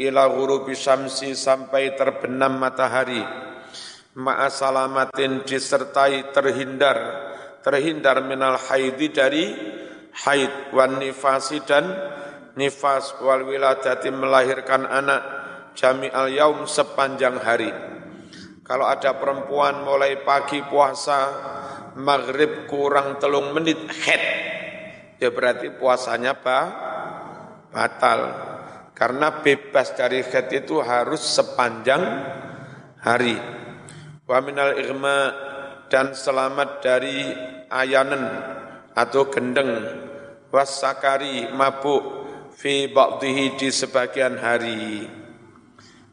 ila ghurubi syamsi sampai terbenam matahari. Ma'a salamatin disertai terhindar. Terhindar minal haidi dari haid wan nifasi dan nifas. Wal wiladati melahirkan anak jami al yaum sepanjang hari. Kalau ada perempuan mulai pagi puasa maghrib kurang telung menit head ya berarti puasanya bah, batal karena bebas dari head itu harus sepanjang hari. Wa minal irma dan selamat dari ayanan atau gendeng. Wasakari mabuk fi ba'dihi di sebagian hari.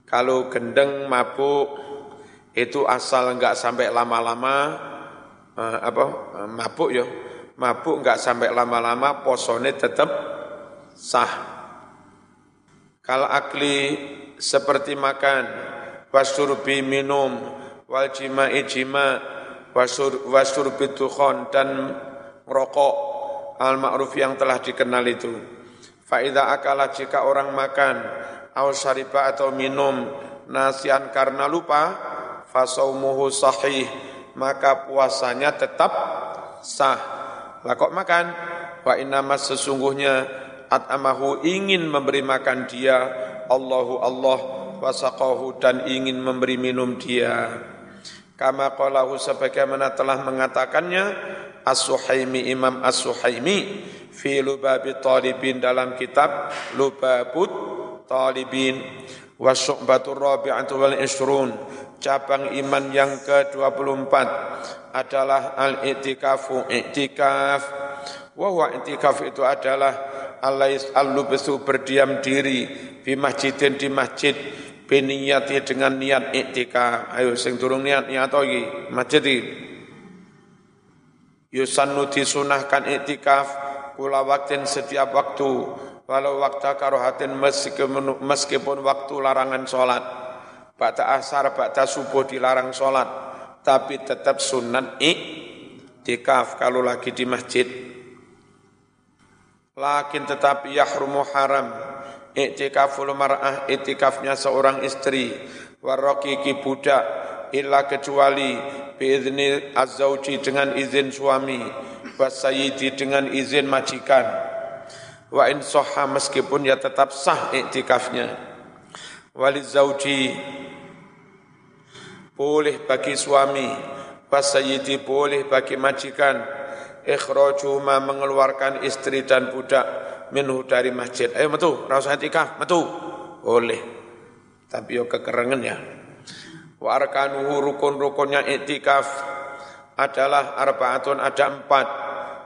Kalau gendeng mabuk itu asal enggak sampai lama-lama eh, apa eh, mabuk ya. Mabuk enggak sampai lama-lama posone tetap sah Kal akli seperti makan, wasurbi minum, wal jima'i jima, wasur, wasurbi tukhon dan rokok al ma'ruf yang telah dikenal itu. Fa'idha akala jika orang makan, au syariba atau minum, nasian karena lupa, fasaumuhu sahih, maka puasanya tetap sah. Lah kok makan? Wa innamas sesungguhnya at'amahu ingin memberi makan dia. Allahu Allah wasaqahu dan ingin memberi minum dia. Kama qalahu sebagaimana telah mengatakannya As-Suhaimi Imam As-Suhaimi fi Lubabi Talibin dalam kitab Lubabut Talibin wa syu'batur rabi'atu wal ishrun cabang iman yang ke-24 adalah al-i'tikafu i'tikaf. Wa huwa i'tikaf itu adalah alais al-lubsu berdiam diri di masjidin di masjid biniyati dengan niat iktikaf ayo sing turun niat niat lagi masjid iki. Yusannu disunahkan iktikaf kula waktin setiap waktu. Walau waktu karohatin meskipun, meskipun waktu larangan sholat. Bata asar, bata subuh dilarang sholat. Tapi tetap sunat iktikaf kalau lagi di masjid Lakin tetapi yahrumu haram. Iktikaful mar'ah iktikafnya seorang istri. Warrokiki budak Illa kecuali Biizni azzauji dengan izin suami. Wasayidi dengan izin majikan. Wa in soha meskipun ya tetap sah iktikafnya Walizauji Boleh bagi suami. Wasayidi boleh bagi majikan ma mengeluarkan istri dan budak minhu dari masjid. Ayo metu, rasa etikaf, metu. Boleh. Tapi yo kekerengan ya. Wa rukun-rukunnya itikaf adalah arbaatun ada empat.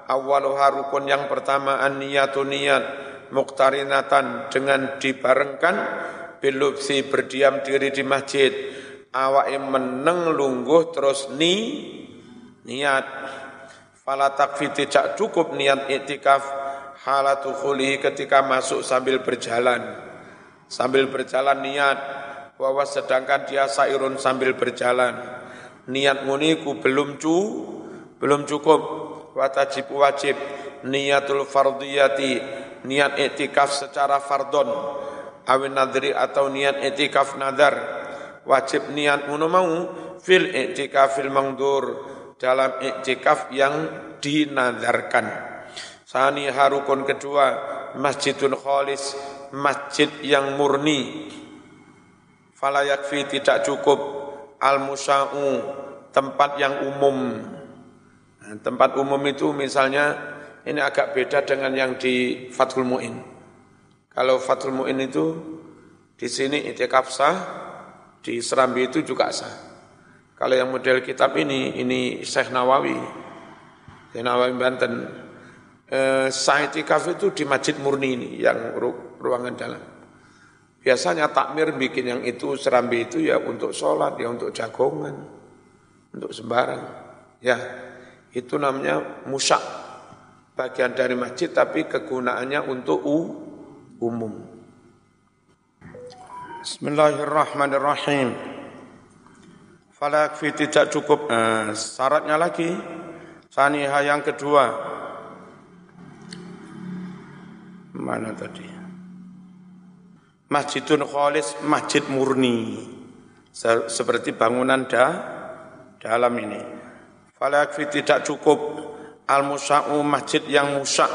Awaluha rukun yang pertama an niyatu niat muktarinatan dengan dibarengkan bilubsi berdiam diri di masjid awak meneng lungguh terus ni niat Fala takfi tidak cukup niat iktikaf. Halatu khulihi ketika masuk sambil berjalan. Sambil berjalan niat. Bahwa sedangkan dia sairun sambil berjalan. Niat muniku belum cu belum cukup. Watajib wajib. Niatul fardiyati niat iktikaf secara fardon. Awin nadri atau niat iktikaf nadar. Wajib niat mau fil iktikafil mangdur dalam iktikaf yang dinadarkan. Sani harukun kedua, masjidun kholis, masjid yang murni. Falayakfi tidak cukup, al-musa'u, tempat yang umum. Nah, tempat umum itu misalnya, ini agak beda dengan yang di Fathul Mu'in. Kalau Fathul Mu'in itu, di sini itikaf sah, di Serambi itu juga sah. Kalau yang model kitab ini, ini Syekh Nawawi, Syekh Nawawi Banten. Eh, Saitikaf itu di Masjid Murni ini, yang ru ruangan dalam. Biasanya takmir bikin yang itu, serambi itu ya untuk sholat, ya untuk jagongan, untuk sembarang. Ya, itu namanya musak, bagian dari masjid tapi kegunaannya untuk u, umum. Bismillahirrahmanirrahim. Fala yakfi tidak cukup. Eh, syaratnya lagi. Saniha yang kedua. Mana tadi? Masjidun kholis, masjid murni. Seperti bangunan da, dalam ini. Falakfi tidak cukup al-musa'u masjid yang musa'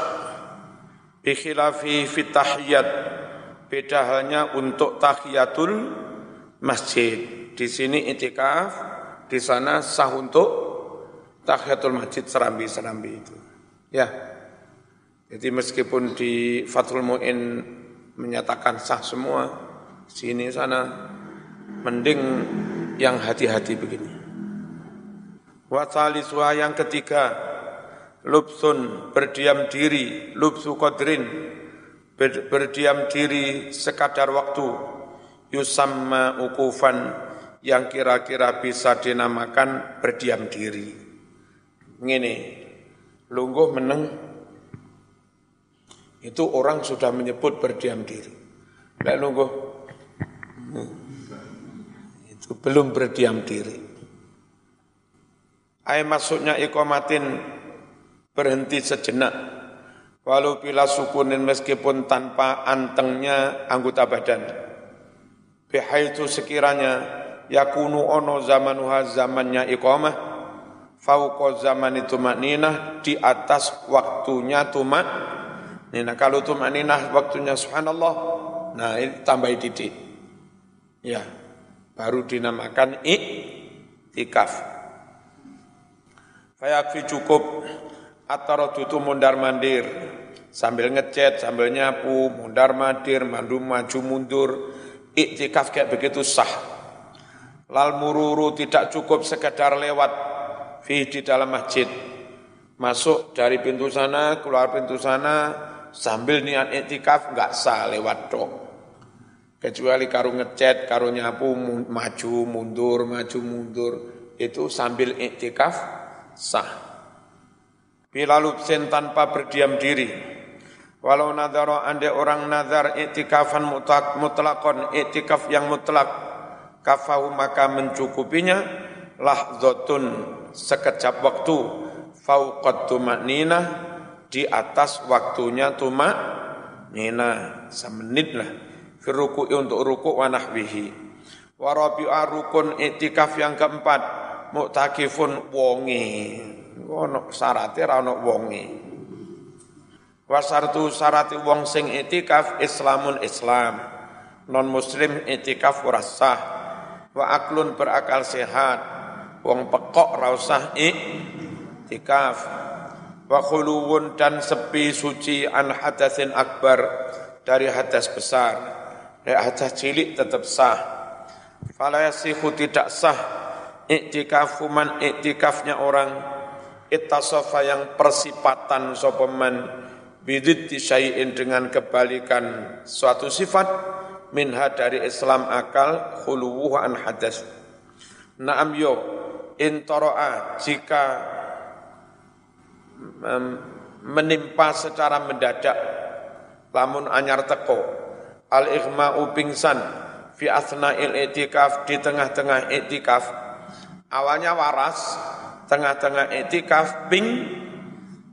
bikhilafi fitahiyat beda halnya untuk tahiyatul masjid di sini itikaf di sana sah untuk tahiyatul masjid serambi-serambi itu ya jadi meskipun di Fathul Mu'in menyatakan sah semua, sini sana mending yang hati-hati begini. Wasaliswa yang ketiga, lubsun berdiam diri, lubsu kodrin, ber, berdiam diri sekadar waktu, yusamma ukufan yang kira-kira bisa dinamakan berdiam diri. Ngene, lungguh meneng itu orang sudah menyebut berdiam diri. Tidak nunggu. Itu belum berdiam diri. Ayat masuknya ikomatin berhenti sejenak. Walau bila sukunin meskipun tanpa antengnya anggota badan. itu sekiranya yakunu ono zamanuha zamannya iqamah fauqa itu makninah di atas waktunya tumak Nah, kalau tumaninah waktunya subhanallah, nah ini tambah titik. Ya, baru dinamakan iktikaf. Fayakfi cukup atau itu mundar mandir sambil ngecet, sambil nyapu, mundar mandir, mandu maju mundur, iktikaf kayak begitu sah. Lal mururu tidak cukup sekedar lewat fi di dalam masjid. Masuk dari pintu sana, keluar pintu sana, sambil niat etikaf nggak sah lewat dok. Kecuali karo ngecet, karo nyapu, maju, mundur, maju, mundur. Itu sambil etikaf sah. Bila lupsin tanpa berdiam diri. Walau nadaro anda orang nazar etikafan mutlak, mutlakon, etikaf yang mutlak. Kafahu maka mencukupinya. Lahzotun sekejap waktu. Fauqat tumakninah di atas waktunya tuma nina semenit lah. Firuku untuk ruku wa nahwihi. Wa rabi'a rukun iktikaf yang keempat. Muktakifun wongi ono syaratnya ra ono wongi wa sartu syarati wong sing iktikaf islamun islam. Non muslim iktikaf ora sah wa aklun berakal sehat. Wong pekok ra usah iktikaf. Wa khuluwun dan sepi suci an hadasin akbar dari hadas besar. Dari hadas cilik tetap sah. Fala yasihu tidak sah iktikafu man iktikafnya orang. Ittasafa yang persipatan sopeman. Bidit syai'in dengan kebalikan suatu sifat minha dari Islam akal khuluwuhu an hadas. Naam yo intoroa jika menimpa secara mendadak lamun anyar teko al ighma'u pingsan fi asna'il i'tikaf di tengah-tengah i'tikaf. Awalnya waras tengah-tengah i'tikaf ping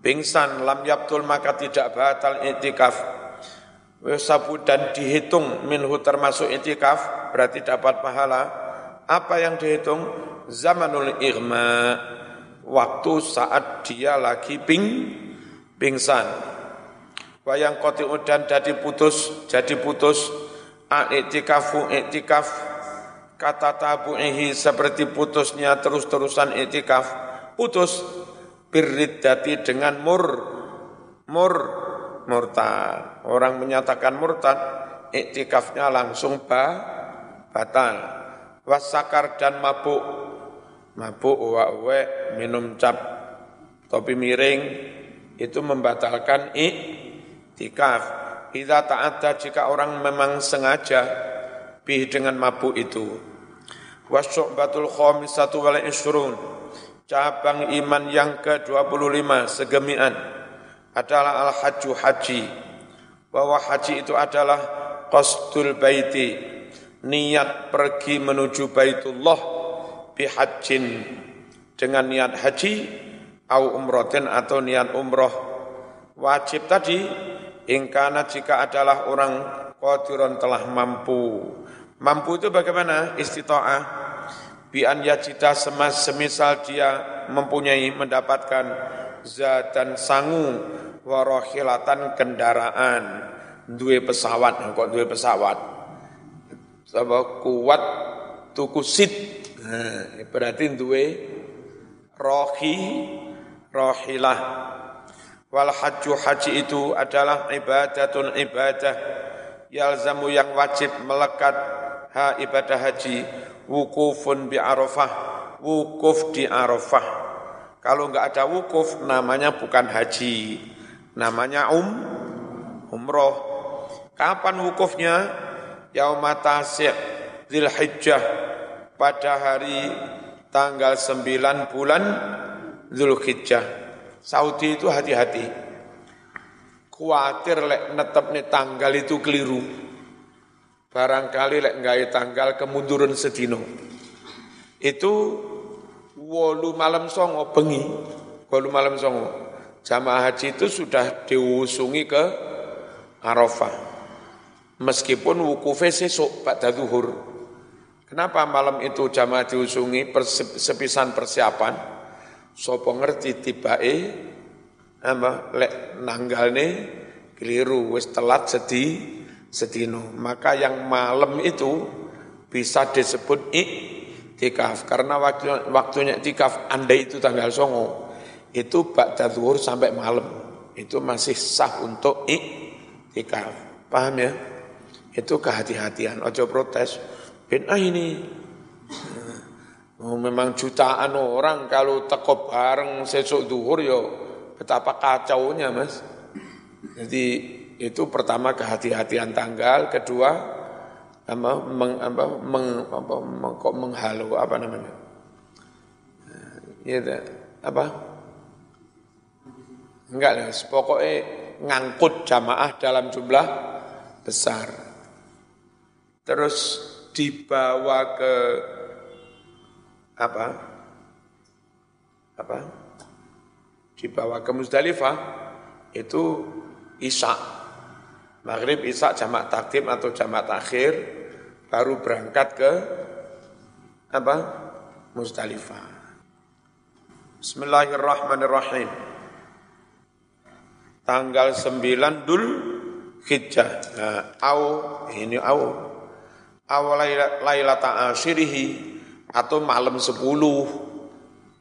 pingsan lam yaptul maka tidak batal i'tikaf Wesabu dan dihitung minhu termasuk i'tikaf berarti dapat pahala apa yang dihitung zamanul ighma' waktu saat dia lagi ping pingsan. Wayang koti udan jadi putus, jadi putus. Aitikafu itikaf kata tabu'ihi seperti putusnya terus-terusan itikaf. Putus birriddati dengan mur mur murtad. Orang menyatakan murtad, iktikafnya langsung ba, batal. Wasakar dan mabuk mabuk uwa-uwe, minum cap topi miring, itu membatalkan iktikaf. Idza ta'adda jika orang memang sengaja bih dengan mabuk itu. Wasyu'batul khamisatu wal isrun. Cabang iman yang ke-25 segemian adalah al-hajju haji. Bahwa haji itu adalah qasdul baiti, niat pergi menuju Baitullah bihajjin dengan niat haji au umrotin atau niat umroh wajib tadi ingkana jika adalah orang qadirun telah mampu. Mampu itu bagaimana? Istita'ah. Bi an yajida semisal dia mempunyai mendapatkan zat dan sangu warohilatan kendaraan. Dua pesawat kok dua pesawat? Sebab kuat tuku sit. Nah, berarti dua rohi rohilah. Wal haju haji itu adalah ibadatun ibadah. Yalzamu yang wajib melekat ha ibadah haji. Wukufun bi arafah wukuf di arafah kalau enggak ada wukuf namanya bukan haji. Namanya um umroh. Kapan wukufnya? Yaumata Zulhijjah pada hari tanggal 9 bulan Zulhijjah Saudi itu hati-hati. Kuatir lek netep nih tanggal itu keliru. Barangkali lek nggak tanggal kemunduran sedino. Itu wolu malam songo bengi, wolu malam songo. Jamaah haji itu sudah diusungi ke Arafah. Meskipun wukufe sesuk pada duhur. Kenapa malam itu jamaah diusungi sepisan persiapan? Sopo ngerti tibae apa lek nanggalne keliru wis telat sedi sedino maka yang malam itu bisa disebut iktikaf karena waktu waktunya iktikaf andai itu tanggal songo itu ba'da zuhur sampai malam. Itu masih sah untuk iktikaf. Paham ya? Itu kehati-hatian. Ojo protes bin ah ini oh, memang jutaan orang kalau teko bareng sesuk zuhur yo Betapa kacaunya mas. Jadi itu pertama kehati-hatian tanggal, kedua apa, meng, apa, meng, apa, meng, kok menghalu apa namanya? Ya, apa? Enggak lah, pokoknya ngangkut jamaah dalam jumlah besar. Terus dibawa ke apa? Apa? dibawa ke Musdalifah itu Isya. Maghrib Isya jamak takdim atau jamak takhir baru berangkat ke apa? Musdalifah. Bismillahirrahmanirrahim. Tanggal 9 Dul Hijjah. Nah, au ini au. Awal lailata asyirihi atau malam 10.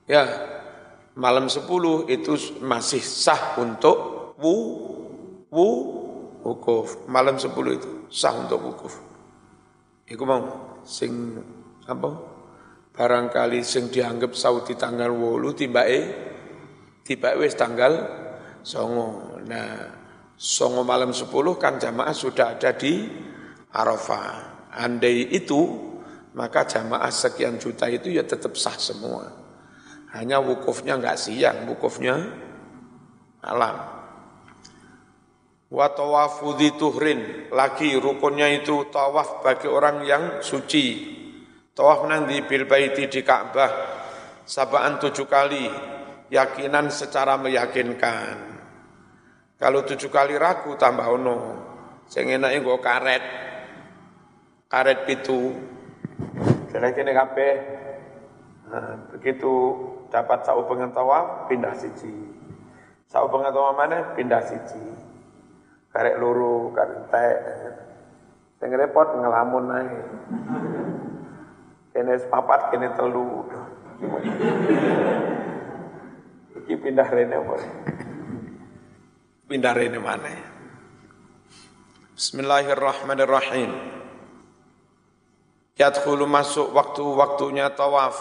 Ya, malam 10 itu masih sah untuk wu wu wukuf. Malam 10 itu sah untuk wukuf. Iku mau sing apa? Barangkali sing dianggap Saudi tanggal wolu tibake tibake wis tanggal songo. Nah, songo malam 10 kan jamaah sudah ada di Arafah. Andai itu maka jamaah sekian juta itu ya tetap sah semua. Hanya wukufnya enggak siang, wukufnya malam. Wa tawafu tuhrin, lagi rukunnya itu tawaf bagi orang yang suci. Tawaf nanti bil baiti di Ka'bah sabaan tujuh kali, yakinan secara meyakinkan. Kalau tujuh kali ragu tambah ono, sing enake nggo karet. Karet pitu. Kene-kene kabeh. Nah, begitu dapat saubengan tawaf pindah siji. Saubengan tawaf mana pindah siji. Karek luru, karek tek. Sing repot ngelamun ae. Kene papat, kene telu. Iki pindah rene apa? Pindah rene mana? Bismillahirrahmanirrahim. Yadkhulu masuk waktu-waktunya tawaf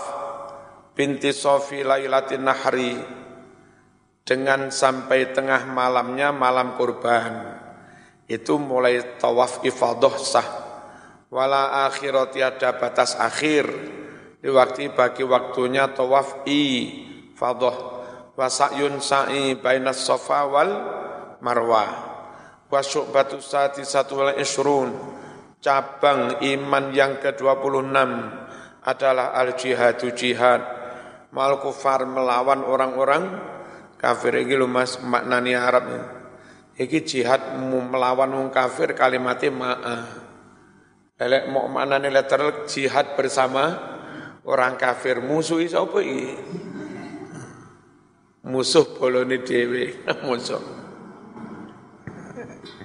binti Sofi Lailatin Nahri dengan sampai tengah malamnya malam kurban. Itu mulai tawaf ifadah sah. Wala akhirat ada batas akhir. Di waktu bagi waktunya tawaf i fadah wa sa'yun sa'i bainas safa wal marwah wa syu'batu sati satu wal isrun cabang iman yang ke-26 adalah al-jihadu jihad. Mal kufar melawan orang-orang kafir iki lho Mas maknani Arabnya Iki jihad melawan wong kafir kalimatnya ma'a. Lelek mau mana literal jihad bersama orang kafir musuh sapa iki? Musuh bolone dhewe, musuh.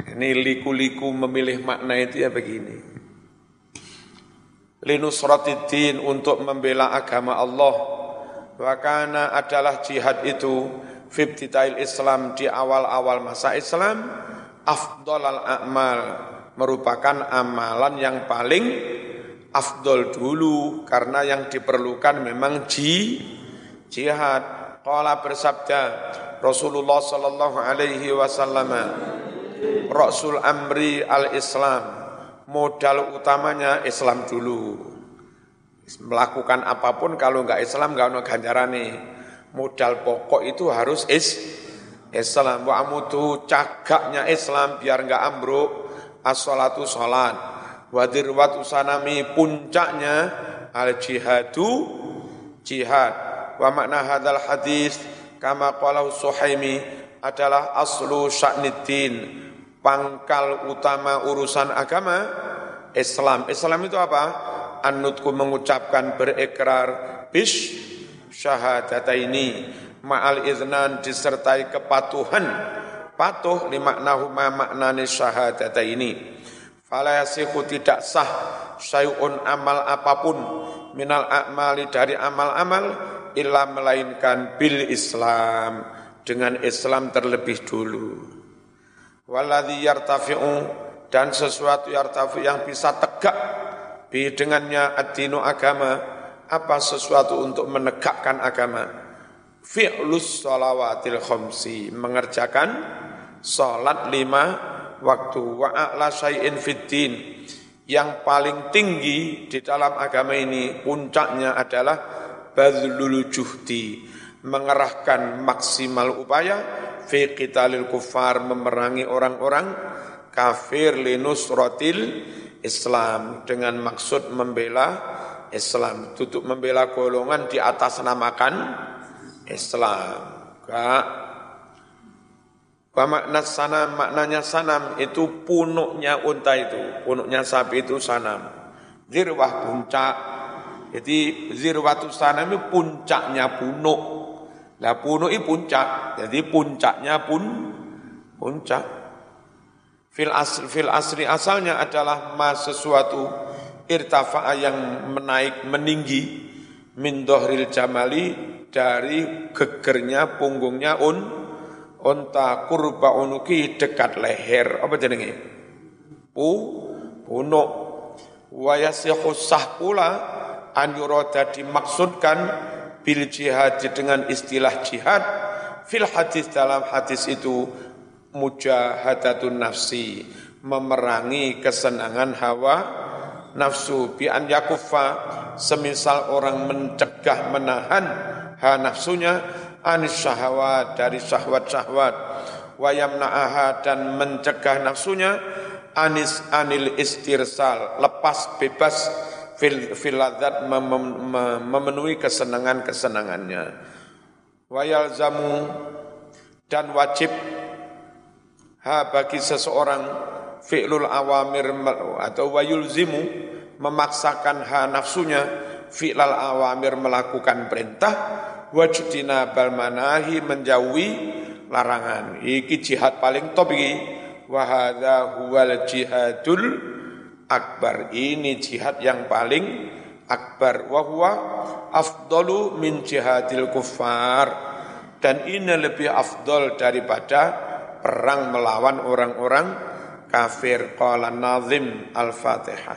Ini liku-liku memilih makna itu ya begini. Linusratiddin untuk membela agama Allah. Wakana adalah jihad itu fibtitail Islam di awal-awal masa Islam afdol al-a'mal merupakan amalan yang paling afdol dulu karena yang diperlukan memang ji, jihad. Qala bersabda Rasulullah sallallahu alaihi wasallam Rasul amri al-Islam modal utamanya Islam dulu melakukan apa pun kalau enggak Islam enggak ada ganjaran nih modal pokok itu harus is Islam. Wa amutu cagaknya Islam biar enggak ambruk. As-salatu salat. Wa dirwatu sanami puncaknya al jihadu jihad. Wa makna hadal hadis kama qala Suhaimi adalah aslu sya'niddin pangkal utama urusan agama Islam. Islam itu apa? Anutku mengucapkan berikrar bis syahadata ini ma'al iznan disertai kepatuhan. Patuh limaknahuma maknani syahadata ini fala yasihu tidak sah syai'un amal apa pun minal a'mali dari amal-amal illa melainkan bil Islam dengan Islam terlebih dulu. Waladhi yartafi'u dan sesuatu yartafi yang bisa tegak bi dengannya ad-dinu agama apa sesuatu untuk menegakkan agama? Fi'lus salawatil khamsi mengerjakan salat lima waktu. Wa a'la syai'in fiddin yang paling tinggi di dalam agama ini puncaknya adalah badlul juhdi mengerahkan maksimal upaya fi qitalil kufar memerangi orang-orang kafir linusratil Islam dengan maksud membela Islam, tutup membela golongan di atas namakan Islam. Enggak. makna sanam, maknanya sanam itu punuknya unta itu, punuknya sapi itu sanam. Zirwah puncak. Jadi zirwatu sanam itu puncaknya punuk. Lah punuk itu puncak. Jadi puncaknya pun puncak. Fil asri, fil asri asalnya adalah mas sesuatu irtafa'a yang menaik meninggi min dohril jamali dari gegernya punggungnya un unta kurba unuki dekat leher. Apa jenenge? Pu punuk. Wa yasihu sah pula an yurada dimaksudkan bil jihad dengan istilah jihad fil hadis dalam hadis itu mujahadatun nafsi memerangi kesenangan hawa nafsu bi an yakuffa semisal orang mencegah menahan ha nafsunya anis syahwat dari syahwat-syahwat. Wa yamna'aha dan mencegah nafsunya anis anil istirsal lepas bebas fil filadzat mem, mem, memenuhi kesenangan-kesenangannya. Wa yalzamu dan wajib ha bagi seseorang fi'lul awamir atau wayulzimu memaksakan ha nafsunya fi'lal awamir melakukan perintah wajudina bal manahi menjauhi larangan. Iki jihad paling top iki. Wa hadza huwal jihadul akbar. Ini jihad yang paling akbar. Wa huwa afdalu min jihadil kuffar. Dan ini lebih afdol daripada perang melawan orang-orang kafir. Qala nazim al-fatihah